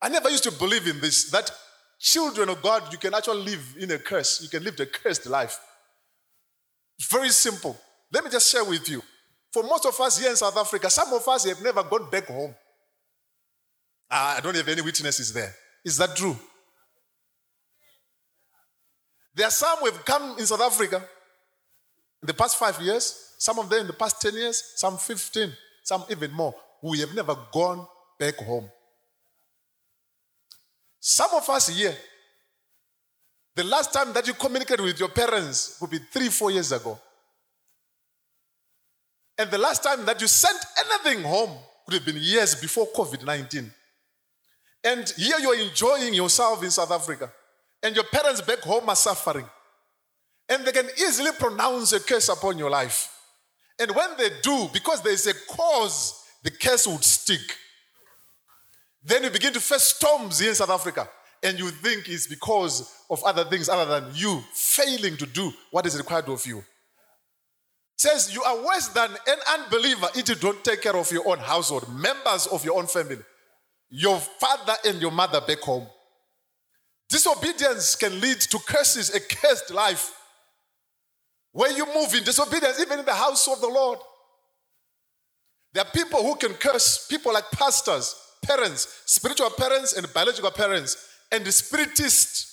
I never used to believe in this that children of God, you can actually live in a curse. You can live the cursed life. Very simple. Let me just share with you. For most of us here in South Africa, some of us have never gone back home. Ah, I don't have any witnesses there. Is that true? There are some who have come in South Africa in the past five years, some of them in the past 10 years, some 15, some even more, who have never gone back home. Some of us here, the last time that you communicated with your parents would be three, four years ago. And the last time that you sent anything home could have been years before COVID 19. And here you're enjoying yourself in South Africa, and your parents back home are suffering. And they can easily pronounce a curse upon your life. And when they do, because there is a cause, the curse would stick. Then you begin to face storms here in South Africa, and you think it's because of other things other than you failing to do what is required of you. Says you are worse than an unbeliever if you don't take care of your own household, members of your own family, your father and your mother back home. Disobedience can lead to curses, a cursed life. Where you move in disobedience, even in the house of the Lord. There are people who can curse, people like pastors, parents, spiritual parents, and biological parents, and the spiritist.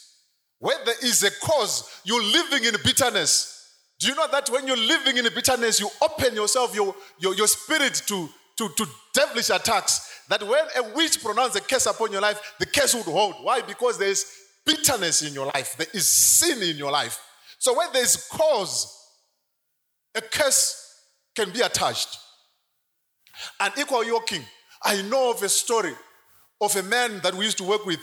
Where there is a cause, you're living in bitterness. Do you know that when you're living in bitterness, you open yourself, your, your, your spirit to, to, to devilish attacks? That when a witch pronounces a curse upon your life, the curse would hold. Why? Because there is bitterness in your life, there is sin in your life. So when there is cause, a curse can be attached. An equal yoking. I know of a story of a man that we used to work with.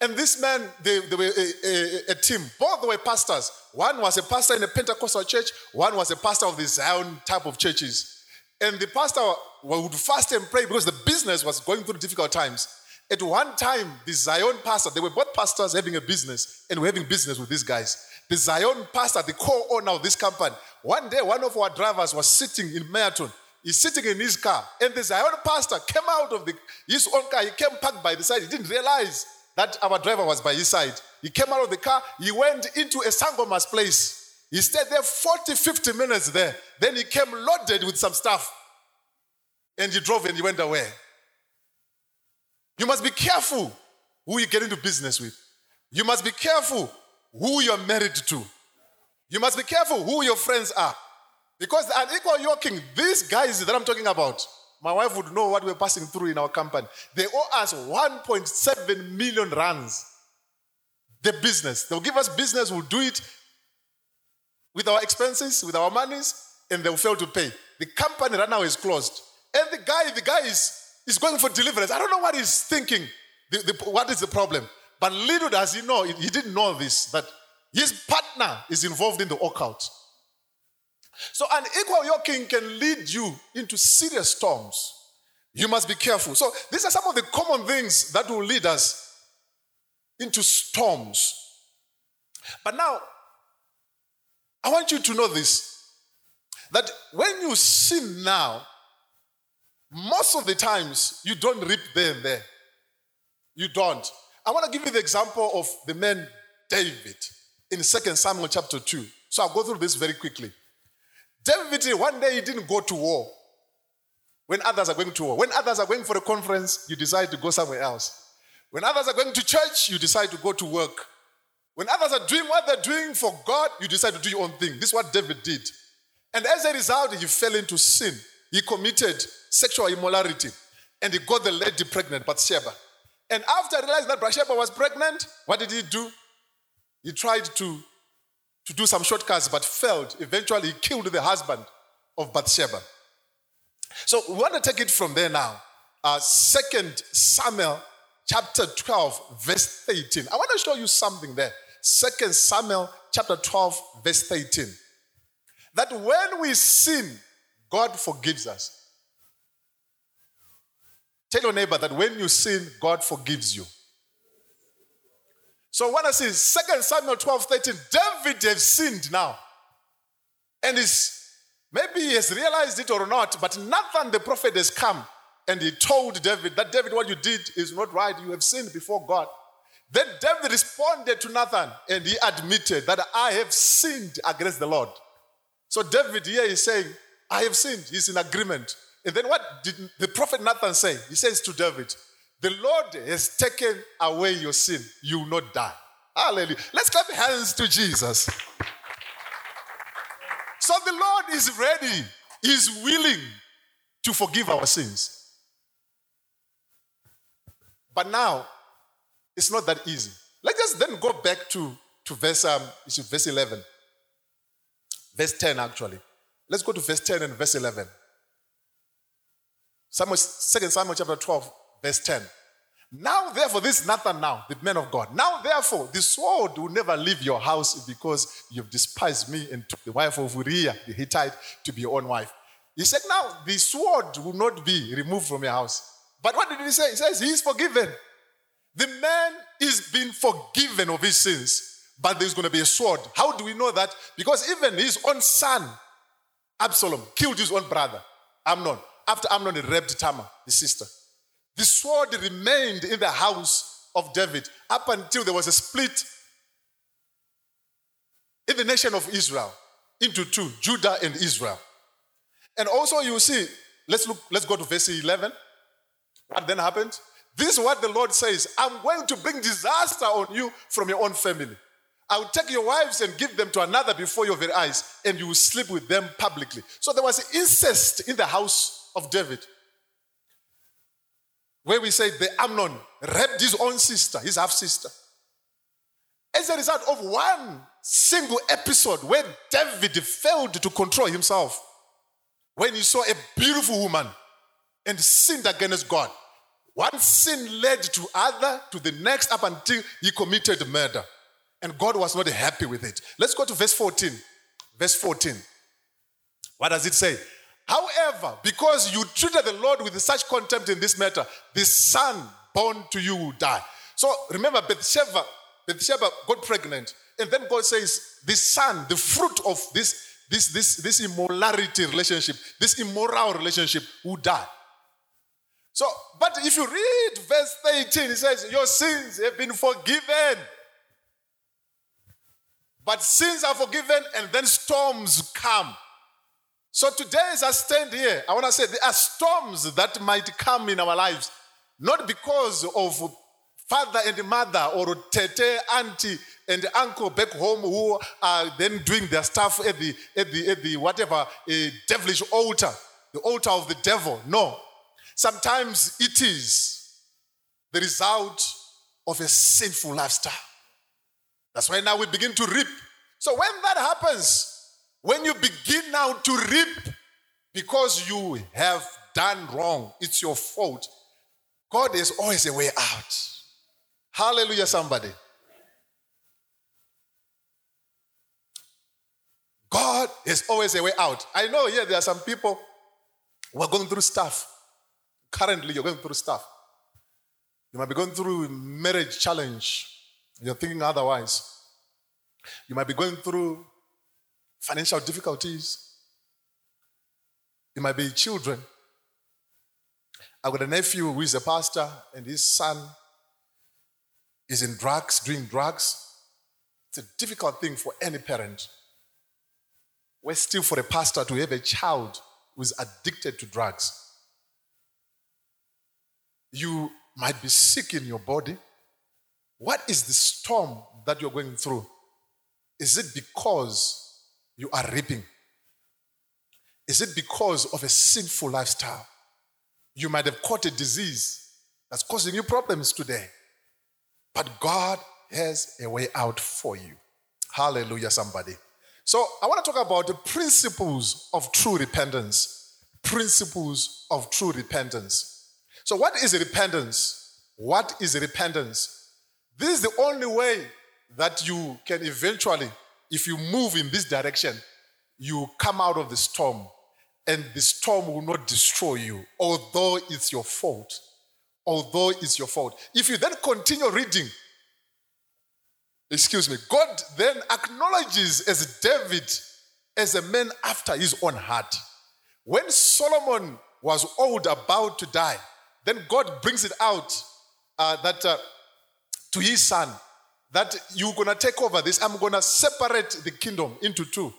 And this man, they, they were a, a, a, team. Both were pastors. One was a pastor in a Pentecostal church, one was a pastor of the Zion type of churches. And the pastor would fast and pray because the business was going through difficult times. At one time, the Zion pastor, they were both pastors having a business, and we're having business with these guys. The Zion pastor, the co-owner of this company, one day one of our drivers was sitting in Meyerton. He's sitting in his car, and the Zion pastor came out of the, his own car. He came parked by the side. He didn't realize that our driver was by his side. He came out of the car. He went into a Sangomas place. He stayed there 40, 50 minutes there. Then he came loaded with some stuff. And he drove and he went away. You must be careful who you get into business with. You must be careful who you're married to. You must be careful who your friends are. Because the unequal yoking, these guys that I'm talking about, my wife would know what we're passing through in our company. They owe us 1.7 million rands. The business. They'll give us business, we'll do it with our expenses, with our monies, and they'll fail to pay. The company right now is closed. And the guy, the guy is, is going for deliverance. I don't know what he's thinking. The, the, what is the problem? But little does he know, he didn't know this, that his partner is involved in the occult. So, an equal yoking can lead you into serious storms. You must be careful. So, these are some of the common things that will lead us into storms. But now, I want you to know this that when you sin now, most of the times you don't reap there and there. You don't. I want to give you the example of the man David in 2 Samuel chapter 2. So I'll go through this very quickly. David, one day he didn't go to war. When others are going to war. When others are going for a conference, you decide to go somewhere else. When others are going to church, you decide to go to work. When others are doing what they're doing for God, you decide to do your own thing. This is what David did. And as a result, he fell into sin. He committed sexual immorality and he got the lady pregnant, Bathsheba. And after realizing that Bathsheba was pregnant, what did he do? He tried to, to do some shortcuts but failed. Eventually, he killed the husband of Bathsheba. So we want to take it from there now. Uh, Second Samuel chapter 12, verse 13. I want to show you something there. Second Samuel chapter 12, verse 13. That when we sin, God forgives us. Tell your neighbor that when you sin, God forgives you. So when I say 2 Samuel 12, 13, David has sinned now. And is maybe he has realized it or not, but Nathan the prophet has come and he told David that David, what you did is not right. You have sinned before God. Then David responded to Nathan and he admitted that I have sinned against the Lord. So David here is saying, I have sinned. He's in agreement. And then what did the prophet Nathan say? He says to David, The Lord has taken away your sin. You will not die. Hallelujah. Let's clap hands to Jesus. So the Lord is ready, He's willing to forgive our sins. But now, it's not that easy. Let's just then go back to, to verse, um, verse 11. Verse 10, actually. Let's go to verse 10 and verse 11. Samuel, 2 Samuel chapter 12, verse 10. Now, therefore, this is Nathan now, the man of God. Now, therefore, the sword will never leave your house because you've despised me and took the wife of Uriah, the Hittite, to be your own wife. He said, Now, the sword will not be removed from your house. But what did he say? He says, He is forgiven. The man is being forgiven of his sins, but there's going to be a sword. How do we know that? Because even his own son, Absalom, killed his own brother, Amnon, after Amnon raped Tamar, his sister. The sword remained in the house of David up until there was a split in the nation of Israel into two Judah and Israel. And also, you see, let's look, let's go to verse 11. What then happened? This is what the Lord says I'm going to bring disaster on you from your own family. I will take your wives and give them to another before your very eyes, and you will sleep with them publicly. So there was incest in the house of David where we say the Amnon raped his own sister, his half sister. As a result of one single episode where David failed to control himself, when he saw a beautiful woman and sinned against God. One sin led to other, to the next, up until he committed murder. And God was not happy with it. Let's go to verse 14. Verse 14. What does it say? However, because you treated the Lord with such contempt in this matter, the son born to you will die. So remember, Bathsheba, Bathsheba got pregnant, and then God says, "The son, the fruit of this this this this immorality relationship, this immoral relationship, will die." So, but if you read verse 18, it says, "Your sins have been forgiven." But sins are forgiven, and then storms come. So today, as I stand here, I want to say there are storms that might come in our lives, not because of father and mother or tete, auntie, and uncle back home who are then doing their stuff at the, at the, at the whatever a devilish altar, the altar of the devil. No. Sometimes it is the result of a sinful lifestyle. That's why now we begin to reap. So when that happens, when you begin now to reap because you have done wrong, it's your fault. God is always a way out. Hallelujah, somebody. God is always a way out. I know here there are some people who are going through stuff. Currently, you're going through stuff. You might be going through a marriage challenge. You're thinking otherwise. You might be going through financial difficulties. It might be children. I've got a nephew who is a pastor, and his son is in drugs, doing drugs. It's a difficult thing for any parent. We're still for a pastor to have a child who is addicted to drugs. You might be sick in your body. What is the storm that you're going through? Is it because you are reaping? Is it because of a sinful lifestyle? You might have caught a disease that's causing you problems today. But God has a way out for you. Hallelujah, somebody. So, I want to talk about the principles of true repentance. Principles of true repentance. So, what is repentance? What is repentance? This is the only way that you can eventually if you move in this direction, you come out of the storm and the storm will not destroy you, although it's your fault. Although it's your fault. If you then continue reading, excuse me, God then acknowledges as David as a man after his own heart. When Solomon was old, about to die. Then God brings it out uh, that uh, to his son that you're gonna take over this. I'm gonna separate the kingdom into two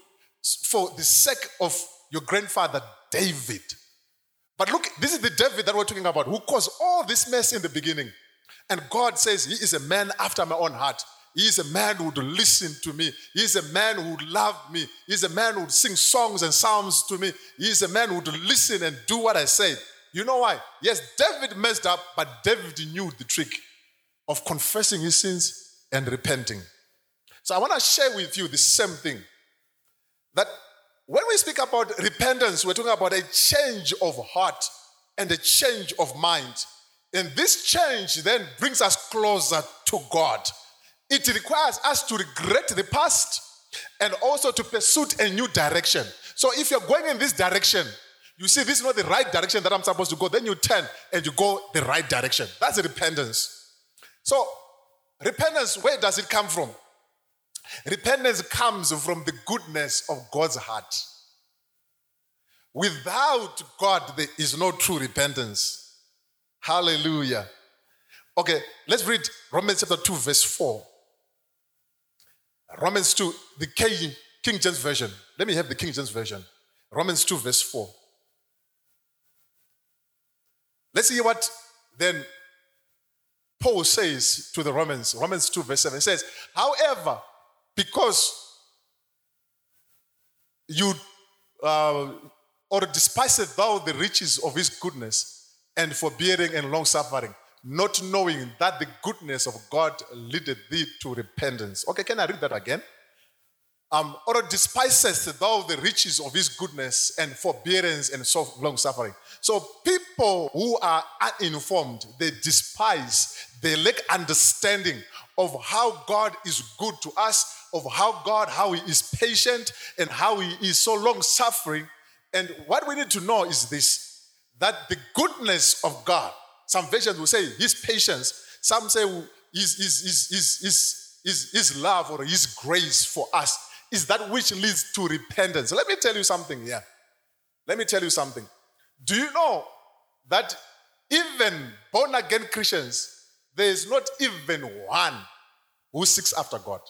for the sake of your grandfather David. But look, this is the David that we're talking about who caused all this mess in the beginning. And God says, He is a man after my own heart. He is a man who would listen to me. He is a man who would love me. He is a man who would sing songs and psalms to me. He is a man who would listen and do what I say. You know why? Yes, David messed up, but David knew the trick of confessing his sins and repenting. So I want to share with you the same thing. That when we speak about repentance, we're talking about a change of heart and a change of mind. And this change then brings us closer to God. It requires us to regret the past and also to pursue a new direction. So if you're going in this direction, you see this is not the right direction that I'm supposed to go, then you turn and you go the right direction. That's repentance. So, repentance, where does it come from? Repentance comes from the goodness of God's heart. Without God, there is no true repentance. Hallelujah. Okay, let's read Romans chapter 2, verse 4. Romans 2, the King, King James Version. Let me have the King James Version. Romans 2, verse 4. Let's see what then Paul says to the Romans. Romans 2, verse 7. Says, However, because you uh, or despiseth thou the riches of his goodness and forbearing and long suffering, not knowing that the goodness of God leadeth thee to repentance. Okay, can I read that again? Um, or despisest thou the riches of his goodness and forbearance and so long suffering. So people who are uninformed, they despise, they lack understanding of how God is good to us, of how God, how he is patient and how he is so long suffering. And what we need to know is this that the goodness of God some versions will say his patience. Some say his, his, his, his, his, his love or his grace for us is that which leads to repentance. Let me tell you something here. Let me tell you something. Do you know that even born again Christians, there is not even one who seeks after God?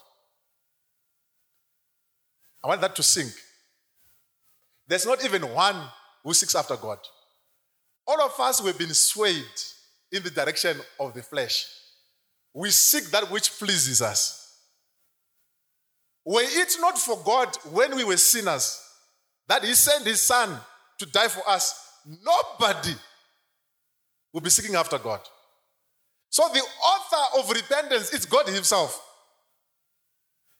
I want that to sink. There's not even one who seeks after God. All of us we've been swayed in the direction of the flesh. We seek that which pleases us. Were it not for God when we were sinners, that He sent His Son to die for us, nobody will be seeking after God. So the author of repentance is God Himself.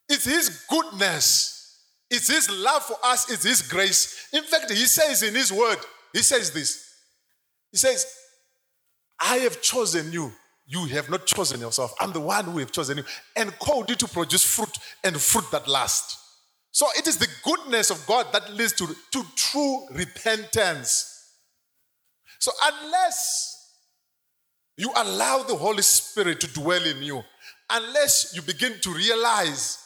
It's His goodness, it's His love for us, it's His grace. In fact, He says in His word, He says this he says, I have chosen you. You have not chosen yourself. I'm the one who have chosen you and called you to produce fruit and fruit that lasts. So it is the goodness of God that leads to, to true repentance. So unless you allow the Holy Spirit to dwell in you, unless you begin to realize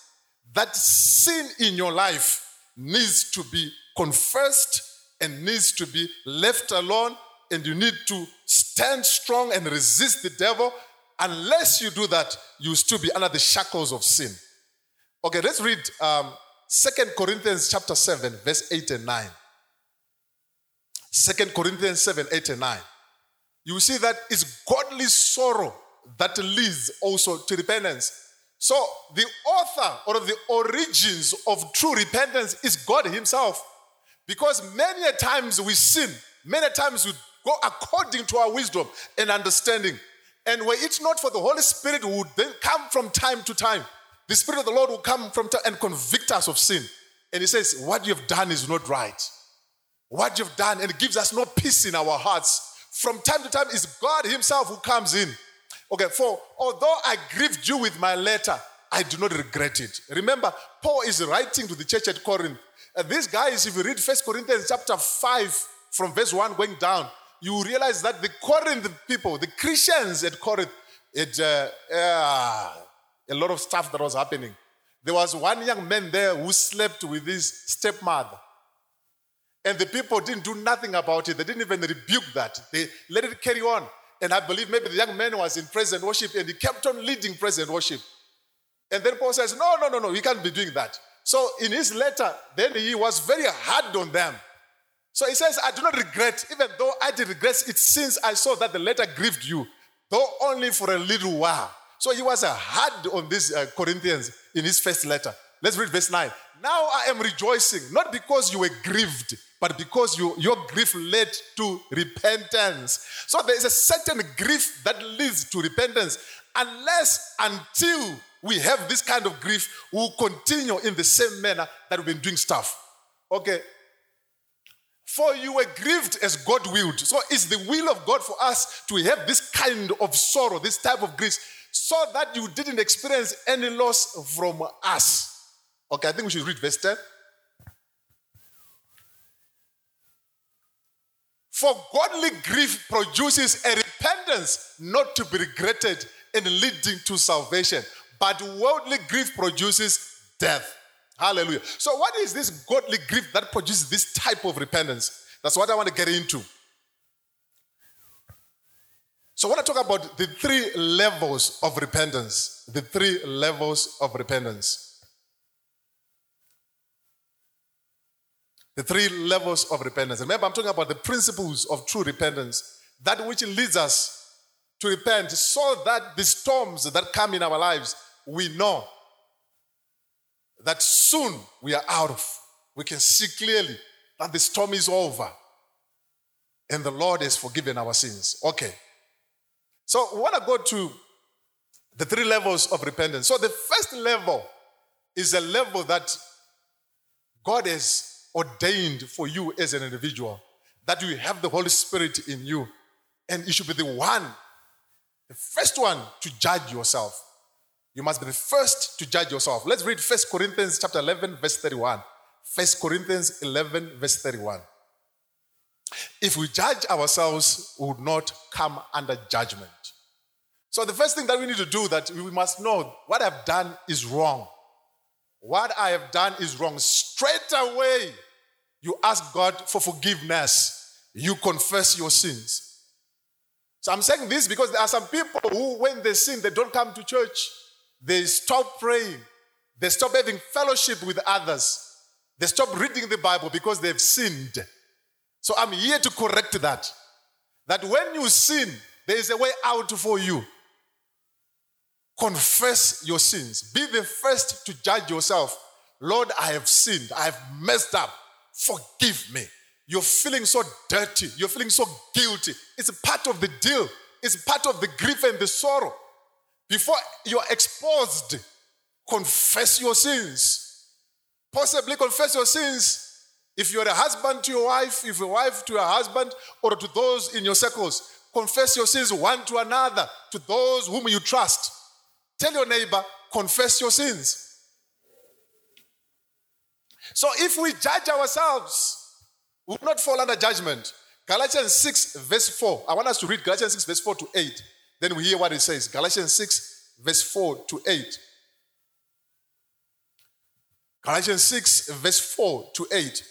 that sin in your life needs to be confessed and needs to be left alone and you need to stand strong and resist the devil. Unless you do that, you will still be under the shackles of sin. Okay, let's read um, 2 Corinthians chapter 7, verse 8 and 9. 2 Corinthians 7, 8 and 9. You see that it's godly sorrow that leads also to repentance. So the author or the origins of true repentance is God Himself. Because many a times we sin, many times we go according to our wisdom and understanding. And were it not for the Holy Spirit who would then come from time to time, the Spirit of the Lord will come from time and convict us of sin. And he says, What you've done is not right. What you've done, and it gives us no peace in our hearts. From time to time, it's God Himself who comes in. Okay, for although I grieved you with my letter, I do not regret it. Remember, Paul is writing to the church at Corinth. Uh, and these guys, if you read First Corinthians chapter 5, from verse 1 going down, you realize that the Corinth people, the Christians at Corinth, it, uh, uh, a lot of stuff that was happening. There was one young man there who slept with his stepmother. And the people didn't do nothing about it. They didn't even rebuke that. They let it carry on. And I believe maybe the young man was in praise and worship and he kept on leading praise and worship. And then Paul says, No, no, no, no, we can't be doing that. So in his letter, then he was very hard on them. So he says, I do not regret, even though I did regret it since I saw that the letter grieved you, though only for a little while. So he was hard on these uh, Corinthians in his first letter. Let's read verse 9. Now I am rejoicing, not because you were grieved, but because you, your grief led to repentance. So there is a certain grief that leads to repentance, unless until we have this kind of grief, we'll continue in the same manner that we've been doing stuff. Okay. For you were grieved as God willed. So it's the will of God for us to have this kind of sorrow, this type of grief, so that you didn't experience any loss from us. Okay, I think we should read verse 10. For godly grief produces a repentance not to be regretted and leading to salvation, but worldly grief produces death. Hallelujah. So, what is this godly grief that produces this type of repentance? That's what I want to get into. So, I want to talk about the three levels of repentance. The three levels of repentance. The three levels of repentance. Remember, I'm talking about the principles of true repentance, that which leads us to repent so that the storms that come in our lives we know that soon we are out of. We can see clearly that the storm is over and the Lord has forgiven our sins. Okay. So we want to go to the three levels of repentance. So the first level is a level that God has ordained for you as an individual, that you have the Holy Spirit in you, and you should be the one, the first one to judge yourself. You must be the first to judge yourself. Let's read 1 Corinthians chapter 11, verse 31. 1 Corinthians 11, verse 31. If we judge ourselves, we would not come under judgment. So the first thing that we need to do that we must know what I've done is wrong. What I have done is wrong. Straight away, you ask God for forgiveness. You confess your sins. So I'm saying this because there are some people who, when they sin, they don't come to church. They stop praying. They stop having fellowship with others. They stop reading the Bible because they've sinned. So I'm here to correct that. That when you sin, there is a way out for you. Confess your sins. Be the first to judge yourself. Lord, I have sinned. I have messed up. Forgive me. You're feeling so dirty. You're feeling so guilty. It's part of the deal, it's part of the grief and the sorrow. Before you're exposed, confess your sins. Possibly confess your sins. If you're a husband to your wife, if a wife to your husband, or to those in your circles, confess your sins one to another, to those whom you trust. Tell your neighbor, confess your sins. So if we judge ourselves, we will not fall under judgment. Galatians 6, verse 4. I want us to read Galatians 6, verse 4 to 8. Then we hear what it says Galatians 6, verse 4 to 8. Galatians 6, verse 4 to 8.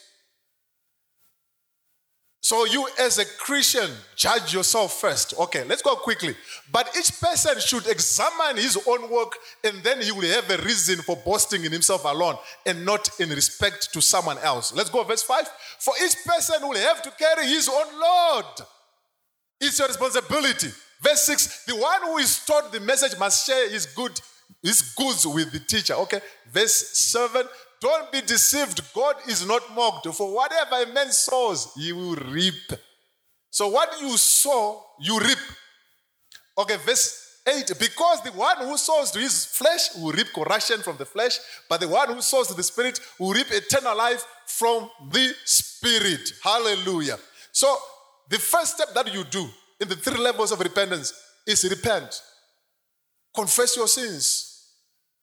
So, you as a Christian, judge yourself first. Okay, let's go quickly. But each person should examine his own work and then he will have a reason for boasting in himself alone and not in respect to someone else. Let's go, verse 5. For each person will have to carry his own load. It's your responsibility. Verse 6 The one who is taught the message must share his good his goods with the teacher. Okay. Verse 7 Don't be deceived. God is not mocked. For whatever a man sows, he will reap. So what you sow, you reap. Okay, verse 8 Because the one who sows to his flesh will reap corruption from the flesh, but the one who sows to the spirit will reap eternal life from the spirit. Hallelujah. So the first step that you do in the three levels of repentance is repent. Confess your sins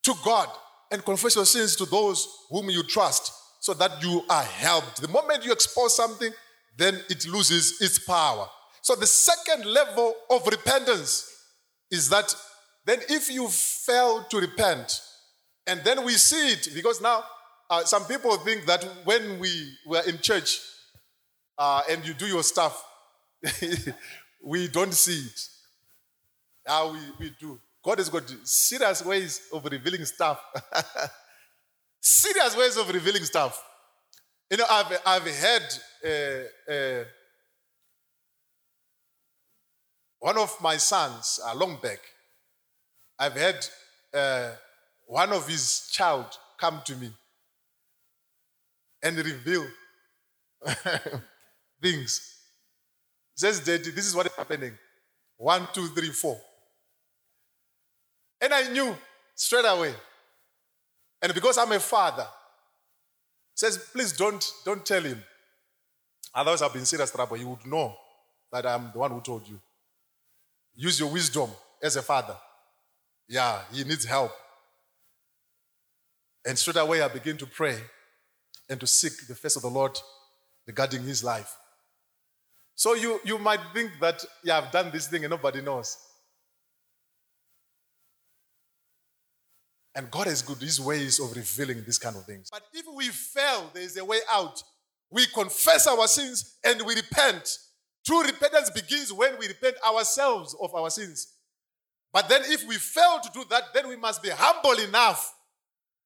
to God and confess your sins to those whom you trust so that you are helped. The moment you expose something, then it loses its power. So the second level of repentance is that then if you fail to repent, and then we see it because now uh, some people think that when we were in church, uh, and you do your stuff, we don't see it. How we, we do. God has got serious ways of revealing stuff. serious ways of revealing stuff. You know, I've, I've had uh, uh, one of my sons, uh, long back, I've had uh, one of his child come to me and reveal things. Says, Daddy, this is what is happening. One, two, three, four. And I knew straight away. And because I'm a father, says, please don't, don't tell him. Otherwise, I've been serious trouble. He would know that I'm the one who told you. Use your wisdom as a father. Yeah, he needs help. And straight away, I begin to pray and to seek the face of the Lord regarding his life. So you, you might think that, yeah, I've done this thing and nobody knows. And God has good his ways of revealing these kind of things. But if we fail, there is a way out. We confess our sins and we repent. True repentance begins when we repent ourselves of our sins. But then if we fail to do that, then we must be humble enough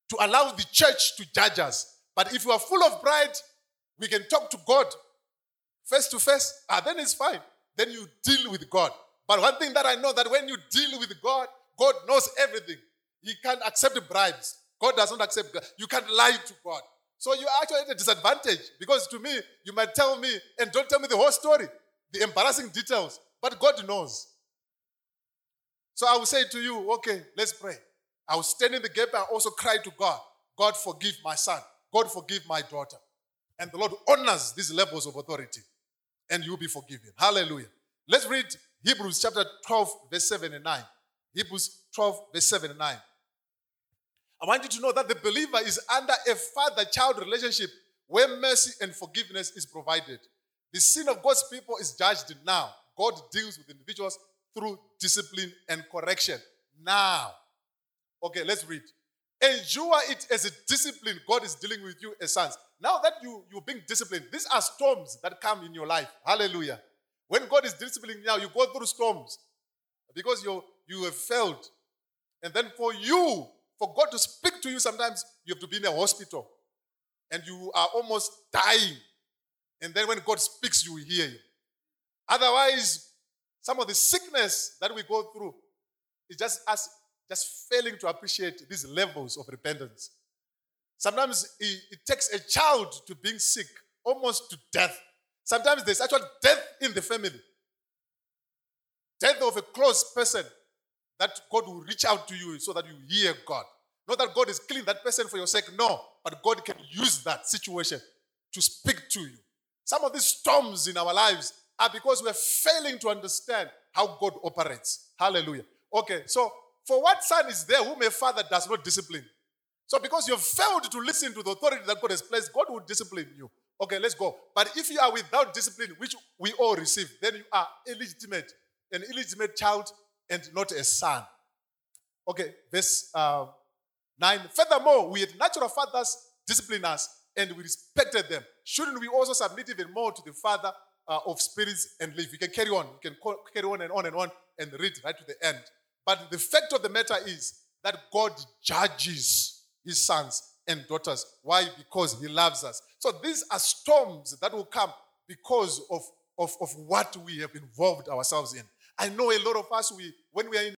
to allow the church to judge us. But if you are full of pride, we can talk to God face to face. Ah, then it's fine. Then you deal with God. But one thing that I know that when you deal with God, God knows everything. He can't accept bribes. God does not accept. You can't lie to God. So you're actually at a disadvantage because to me, you might tell me and don't tell me the whole story, the embarrassing details. But God knows. So I will say to you, okay, let's pray. I will stand in the gap and also cry to God, God, forgive my son. God, forgive my daughter. And the Lord honors these levels of authority, and you'll be forgiven. Hallelujah. Let's read Hebrews chapter 12, verse 7 and 9. Hebrews 12, verse 7 and 9. I want you to know that the believer is under a father child relationship where mercy and forgiveness is provided. The sin of God's people is judged now. God deals with individuals through discipline and correction now. Okay, let's read. Endure it as a discipline God is dealing with you as sons. Now that you, you're being disciplined, these are storms that come in your life. Hallelujah. When God is disciplining now, you go through storms because you you have failed. And then for you, for God to speak to you, sometimes you have to be in a hospital and you are almost dying. And then when God speaks, you will hear you. Otherwise, some of the sickness that we go through is just us just failing to appreciate these levels of repentance. Sometimes it, it takes a child to being sick, almost to death. Sometimes there's actual death in the family. Death of a close person that God will reach out to you so that you hear God. Not that God is killing that person for your sake, no, but God can use that situation to speak to you. Some of these storms in our lives are because we're failing to understand how God operates. Hallelujah. Okay, so for what son is there whom a father does not discipline? So because you've failed to listen to the authority that God has placed, God will discipline you. Okay, let's go. But if you are without discipline, which we all receive, then you are illegitimate, an illegitimate child and not a son. Okay, verse uh, 9. Furthermore, we had natural fathers discipline us and we respected them. Shouldn't we also submit even more to the Father uh, of spirits and live? You can carry on. You can carry on and on and on and read right to the end. But the fact of the matter is that God judges his sons and daughters. Why? Because he loves us. So these are storms that will come because of, of, of what we have involved ourselves in. I know a lot of us, we, when we are in